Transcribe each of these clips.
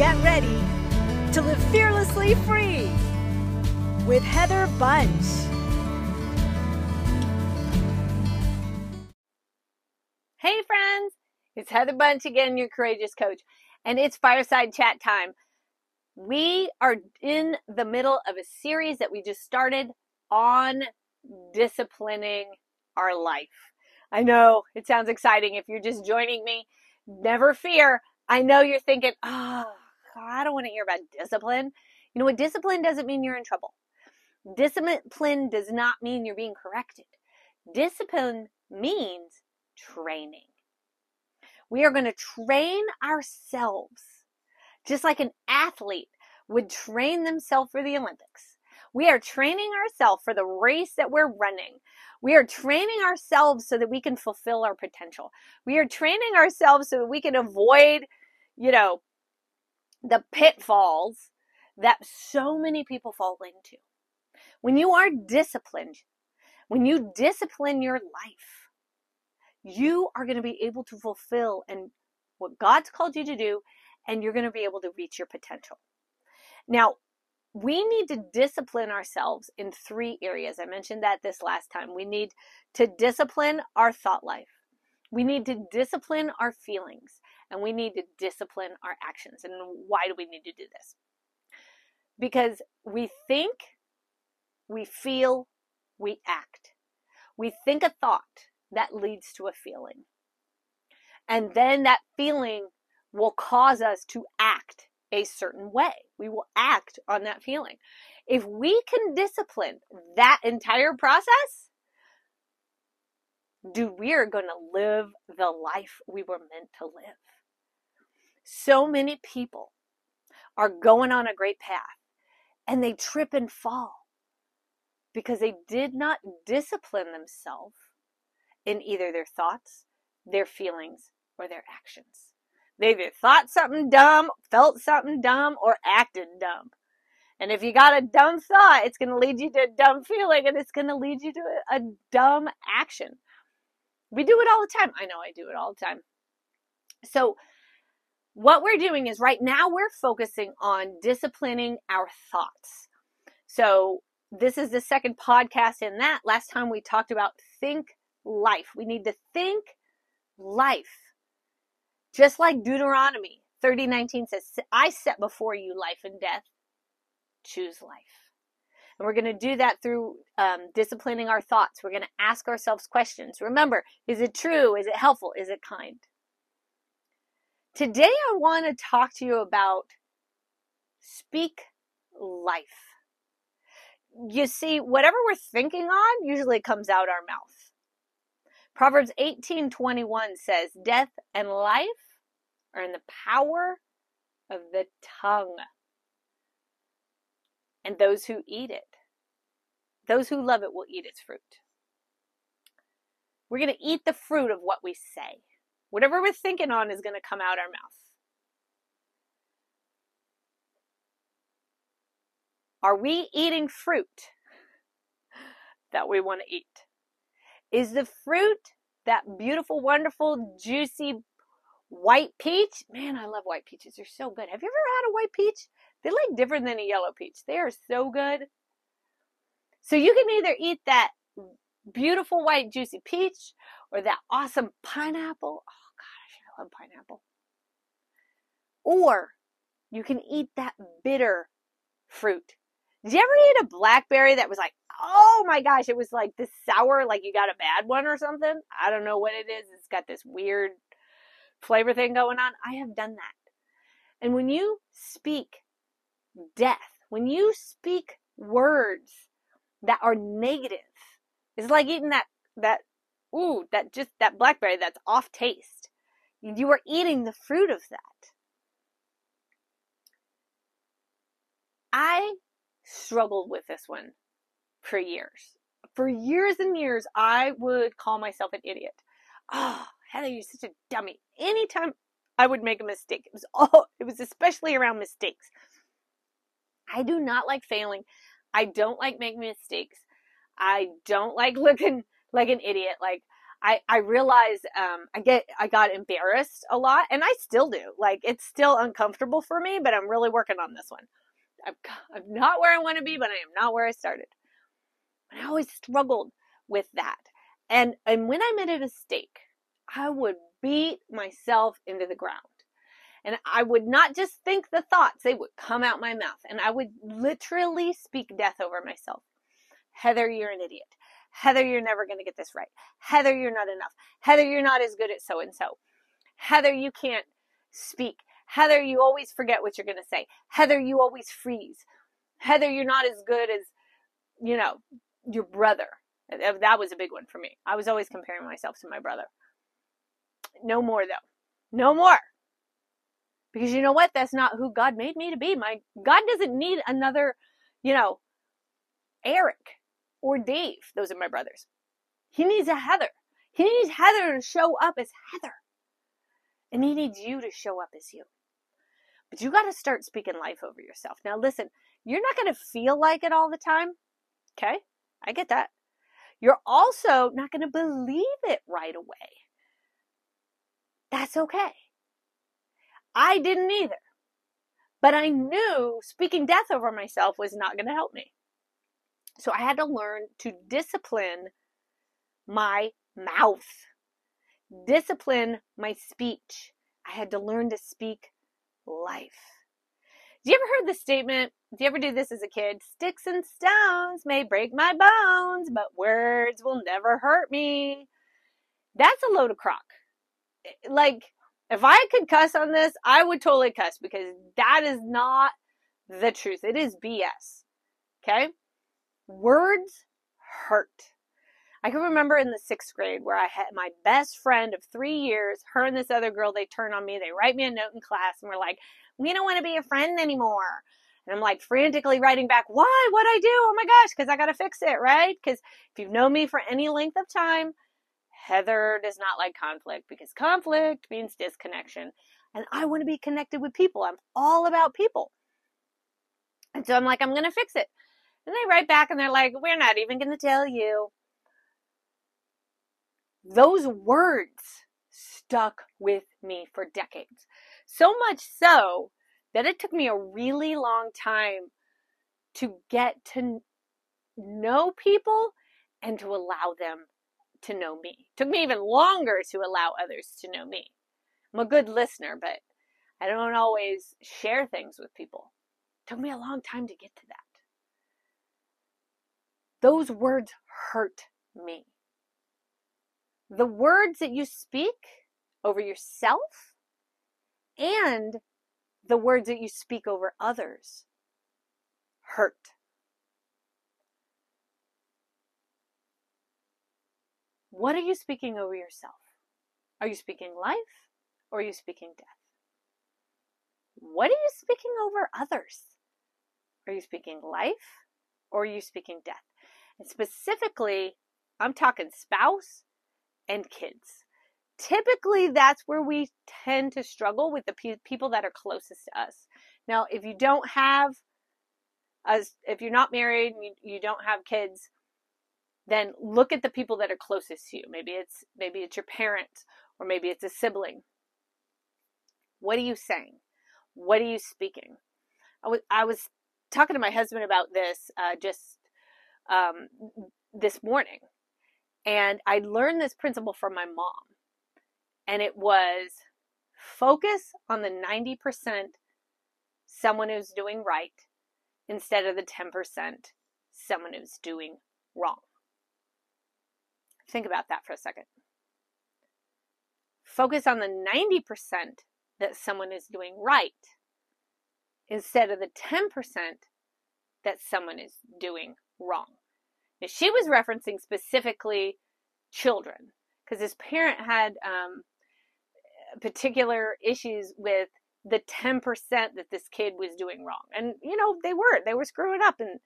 get ready to live fearlessly free with Heather Bunch. Hey, friends, it's Heather Bunch again, your courageous coach, and it's fireside chat time. We are in the middle of a series that we just started on disciplining our life. I know it sounds exciting if you're just joining me. Never fear. I know you're thinking, oh, I don't want to hear about discipline. You know what? Discipline doesn't mean you're in trouble. Discipline does not mean you're being corrected. Discipline means training. We are going to train ourselves just like an athlete would train themselves for the Olympics. We are training ourselves for the race that we're running. We are training ourselves so that we can fulfill our potential. We are training ourselves so that we can avoid, you know, the pitfalls that so many people fall into. When you are disciplined, when you discipline your life, you are going to be able to fulfill and what God's called you to do, and you're going to be able to reach your potential. Now, we need to discipline ourselves in three areas. I mentioned that this last time. We need to discipline our thought life. We need to discipline our feelings and we need to discipline our actions. And why do we need to do this? Because we think, we feel, we act. We think a thought that leads to a feeling. And then that feeling will cause us to act a certain way. We will act on that feeling. If we can discipline that entire process, dude, we are going to live the life we were meant to live. So many people are going on a great path and they trip and fall because they did not discipline themselves in either their thoughts, their feelings, or their actions. They either thought something dumb, felt something dumb, or acted dumb. And if you got a dumb thought, it's going to lead you to a dumb feeling and it's going to lead you to a, a dumb action. We do it all the time. I know I do it all the time. So, what we're doing is right now we're focusing on disciplining our thoughts. So, this is the second podcast in that. Last time we talked about think life. We need to think life. Just like Deuteronomy 30:19 says, I set before you life and death. Choose life. And we're going to do that through um, disciplining our thoughts. We're going to ask ourselves questions. Remember, is it true? Is it helpful? Is it kind? Today, I want to talk to you about speak life. You see, whatever we're thinking on usually comes out our mouth. Proverbs 18:21 says, "Death and life are in the power of the tongue, and those who eat it, those who love it will eat its fruit." We're going to eat the fruit of what we say. Whatever we're thinking on is going to come out our mouth. Are we eating fruit that we want to eat? Is the fruit that beautiful, wonderful, juicy white peach? Man, I love white peaches. They're so good. Have you ever had a white peach? They're like different than a yellow peach. They are so good. So you can either eat that beautiful white juicy peach or that awesome pineapple. Love pineapple. Or you can eat that bitter fruit. Did you ever eat a blackberry that was like oh my gosh, it was like this sour, like you got a bad one or something. I don't know what it is. It's got this weird flavor thing going on. I have done that. And when you speak death, when you speak words that are negative, it's like eating that, that, ooh, that just, that blackberry that's off taste. You are eating the fruit of that. I struggled with this one for years. For years and years, I would call myself an idiot. Oh, Heather, you're such a dummy. Anytime I would make a mistake, it was all, it was especially around mistakes. I do not like failing. I don't like making mistakes. I don't like looking like an idiot. Like, I, I realized um, I get I got embarrassed a lot, and I still do. Like it's still uncomfortable for me, but I'm really working on this one. I'm, I'm not where I want to be, but I am not where I started. I always struggled with that. And and when I made a mistake, I would beat myself into the ground. And I would not just think the thoughts, they would come out my mouth. And I would literally speak death over myself. Heather, you're an idiot. Heather, you're never going to get this right. Heather, you're not enough. Heather, you're not as good at so and so. Heather, you can't speak. Heather, you always forget what you're going to say. Heather, you always freeze. Heather, you're not as good as, you know, your brother. That was a big one for me. I was always comparing myself to my brother. No more, though. No more. Because you know what? That's not who God made me to be. My God doesn't need another, you know, Eric or Dave. Those are my brothers. He needs a Heather. He needs Heather to show up as Heather. And he needs you to show up as you. But you got to start speaking life over yourself. Now, listen, you're not going to feel like it all the time. Okay? I get that. You're also not going to believe it right away. That's okay. I didn't either. But I knew speaking death over myself was not going to help me. So I had to learn to discipline my mouth, discipline my speech. I had to learn to speak life. Do you ever heard the statement? Do you ever do this as a kid? Sticks and stones may break my bones, but words will never hurt me. That's a load of crock. Like, if I could cuss on this, I would totally cuss because that is not the truth. It is BS. Okay? Words hurt. I can remember in the sixth grade where I had my best friend of three years, her and this other girl, they turn on me, they write me a note in class, and we're like, we don't want to be a friend anymore. And I'm like frantically writing back, why? What I do? Oh my gosh, because I got to fix it, right? Because if you've known me for any length of time, Heather does not like conflict because conflict means disconnection. And I want to be connected with people. I'm all about people. And so I'm like, I'm going to fix it. And they write back and they're like, we're not even going to tell you. Those words stuck with me for decades. So much so that it took me a really long time to get to know people and to allow them to know me. It took me even longer to allow others to know me. I'm a good listener, but I don't always share things with people. It took me a long time to get to that. Those words hurt me. The words that you speak over yourself and the words that you speak over others hurt. What are you speaking over yourself? Are you speaking life or are you speaking death? What are you speaking over others? Are you speaking life or are you speaking death? And specifically, I'm talking spouse and kids. Typically, that's where we tend to struggle with the pe- people that are closest to us. Now, if you don't have, as if you're not married, you, you don't have kids, then look at the people that are closest to you. Maybe it's maybe it's your parents or maybe it's a sibling. What are you saying? What are you speaking? I was I was talking to my husband about this uh, just um, this morning, and I learned this principle from my mom, and it was focus on the ninety percent someone who's doing right instead of the ten percent someone who's doing wrong. Think about that for a second. Focus on the 90% that someone is doing right instead of the 10% that someone is doing wrong. Now, she was referencing specifically children because this parent had um, particular issues with the 10% that this kid was doing wrong. And, you know, they were. They were screwing up. And,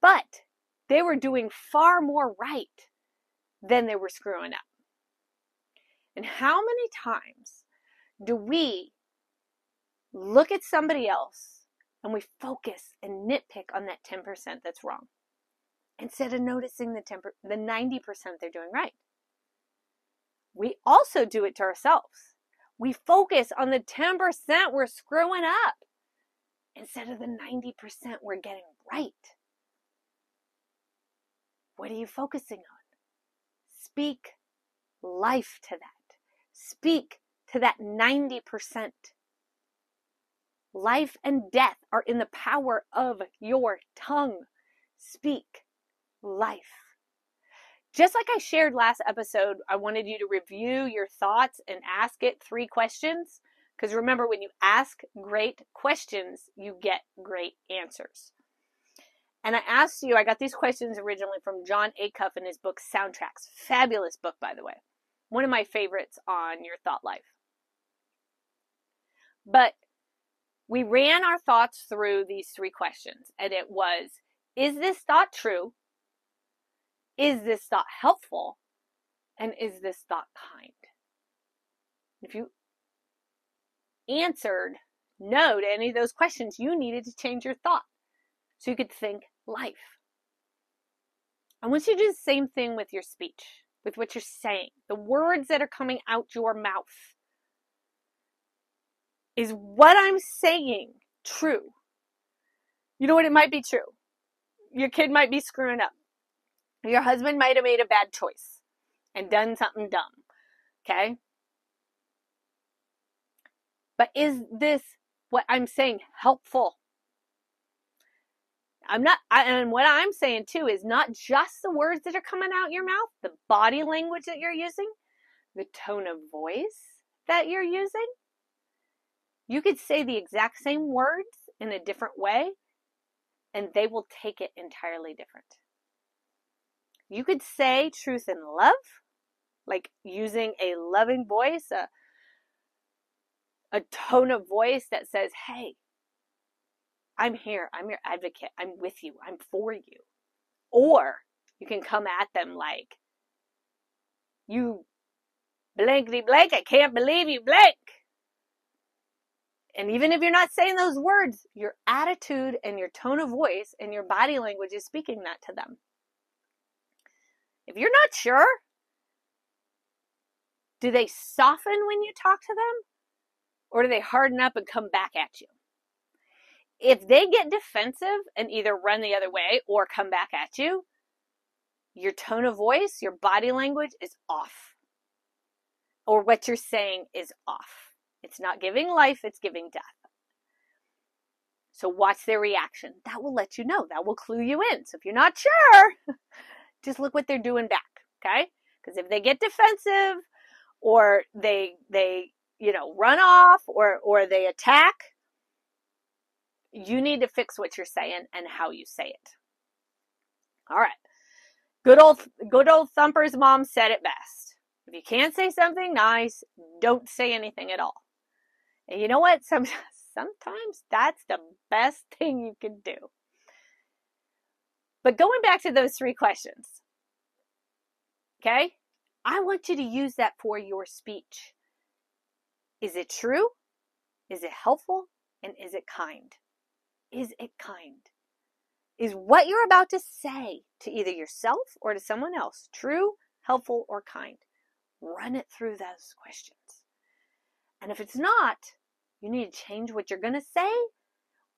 but they were doing far more right than they were screwing up. And how many times do we look at somebody else and we focus and nitpick on that 10% that's wrong? Instead of noticing the, temper, the 90% they're doing right. We also do it to ourselves. We focus on the 10% we're screwing up instead of the 90% we're getting right. What are you focusing on? Speak life to that. Speak to that 90%. Life and death are in the power of your tongue. Speak life. Just like I shared last episode, I wanted you to review your thoughts and ask it three questions. Because remember, when you ask great questions, you get great answers. And I asked you, I got these questions originally from Jon Acuff in his book Soundtracks. Fabulous book, by the way. One of my favorites on your thought life. But we ran our thoughts through these three questions, and it was Is this thought true? Is this thought helpful? And is this thought kind? If you answered no to any of those questions, you needed to change your thought so you could think life. I want you to do the same thing with your speech, with what you're saying, the words that are coming out your mouth. Is what I'm saying true? You know what? It might be true. Your kid might be screwing up. Your husband might have made a bad choice and done something dumb. Okay? But is this what I'm saying helpful? I'm not, I, and what I'm saying too is not just the words that are coming out your mouth, the body language that you're using, the tone of voice that you're using. You could say the exact same words in a different way, and they will take it entirely different. You could say truth in love, like using a loving voice, a, a tone of voice that says, Hey, I'm here. I'm your advocate. I'm with you. I'm for you. Or you can come at them like, You blankety blank, I can't believe you blank. And even if you're not saying those words, your attitude and your tone of voice and your body language is speaking that to them. If you're not sure, do they soften when you talk to them? Or do they harden up and come back at you? If they get defensive and either run the other way or come back at you, your tone of voice, your body language is off. Or what you're saying is off. It's not giving life, it's giving death. So watch their reaction. That will let you know. That will clue you in. So if you're not sure, just look what they're doing back, okay? Because if they get defensive or they they you know run off or or they attack, you need to fix what you're saying and how you say it. All right. Good old good old Thumper's mom said it best. If you can't say something nice, don't say anything at all. And you know what? Sometimes sometimes that's the best thing you can do. But going back to those three questions, okay? I want you to use that for your speech. Is it true? Is it helpful? And is it kind? Is it kind? Is what you're about to say to either yourself or to someone else true, helpful, or kind? Run it through those questions. And if it's not, you need to change what you're going to say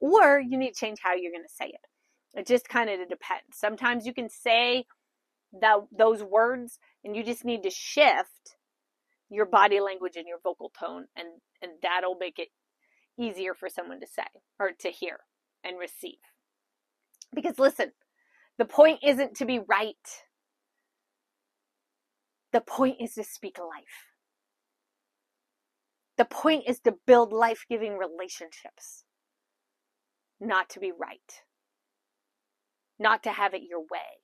or you need to change how you're going to say it. It just kind of depends. Sometimes you can say that those words and you just need to shift your body language and your vocal tone and and that'll make it easier for someone to say or to hear and receive. Because listen, the point isn't to be right. The point is to speak life. The point is to build life giving relationships, not to be right not to have it your way.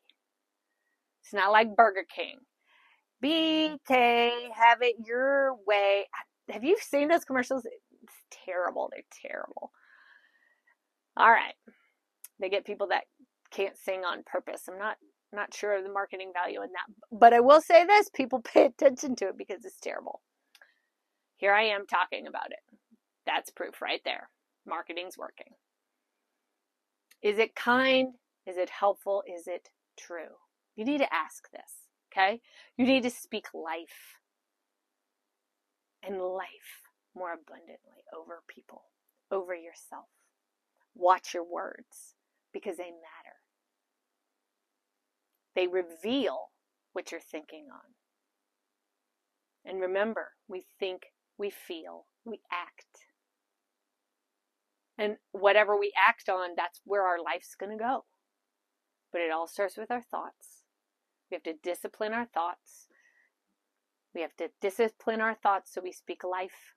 It's not like Burger King. BK, have it your way. Have you seen those commercials? It's terrible. They're terrible. All right. They get people that can't sing on purpose. I'm not not sure of the marketing value in that. But I will say this, people pay attention to it because it's terrible. Here I am talking about it. That's proof right there. Marketing's working. Is it kind? Is it helpful? Is it true? You need to ask this, okay? You need to speak life and life more abundantly over people, over yourself. Watch your words because they matter. They reveal what you're thinking on. And remember, we think, we feel, we act. And whatever we act on, that's where our life's going to go. But it all starts with our thoughts. We have to discipline our thoughts. We have to discipline our thoughts so we speak life.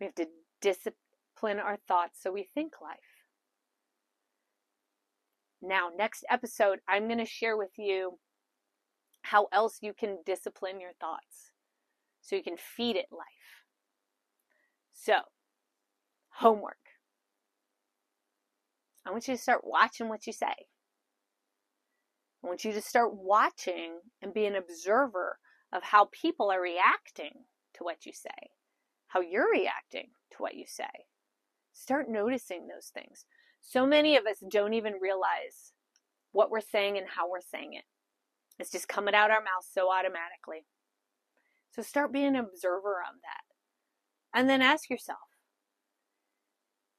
We have to discipline our thoughts so we think life. Now, next episode, I'm going to share with you how else you can discipline your thoughts so you can feed it life. So, homework. I want you to start watching what you say. I want you to start watching and be an observer of how people are reacting to what you say, how you're reacting to what you say. Start noticing those things. So many of us don't even realize what we're saying and how we're saying it. It's just coming out our mouth so automatically. So start being an observer of that. And then ask yourself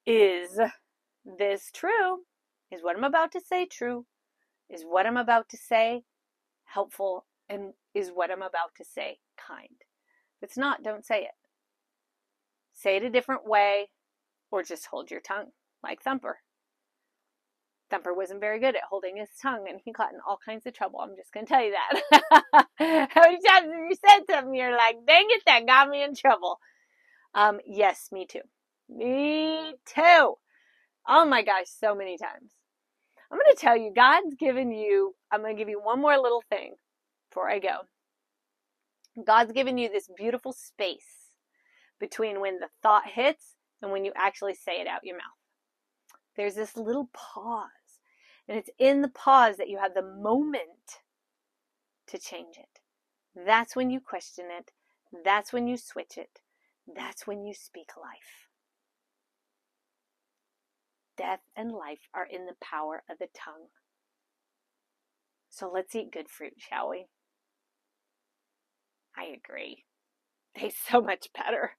Is this true? Is what I'm about to say true? Is what I'm about to say helpful? And is what I'm about to say kind? If it's not, don't say it. Say it a different way or just hold your tongue like Thumper. Thumper wasn't very good at holding his tongue and he got in all kinds of trouble. I'm just going to tell you that. How many times have you said something you're like, dang it, that got me in trouble? Um, yes, me too. Me too. Oh my gosh, so many times. I'm going to tell you, God's given you, I'm going to give you one more little thing before I go. God's given you this beautiful space between when the thought hits and when you actually say it out your mouth. There's this little pause. And it's in the pause that you have the moment to change it. That's when you question it. That's when you switch it. That's when you speak life. Death and life are in the power of the tongue. So let's eat good fruit, shall we? I agree. Tastes so much better.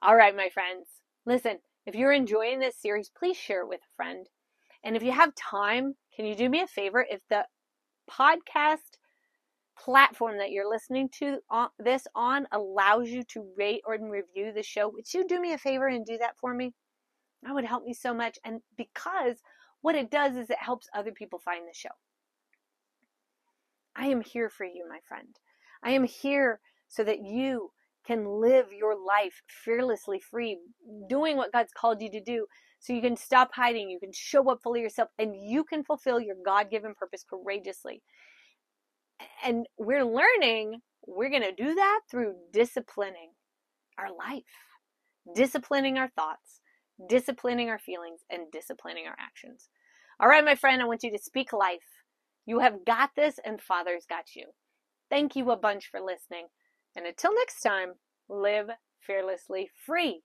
All right, my friends. Listen, if you're enjoying this series, please share it with a friend. And if you have time, can you do me a favor? If the podcast platform that you're listening to this on allows you to rate or review the show, would you do me a favor and do that for me? That would help me so much. And because what it does is it helps other people find the show. I am here for you, my friend. I am here so that you can live your life fearlessly free, doing what God's called you to do. So you can stop hiding, you can show up fully yourself, and you can fulfill your God given purpose courageously. And we're learning we're going to do that through disciplining our life, disciplining our thoughts, disciplining our feelings, and disciplining our actions. All right, my friend, I want you to speak life. You have got this, and Father's got you. Thank you a bunch for listening. And until next time, live fearlessly free.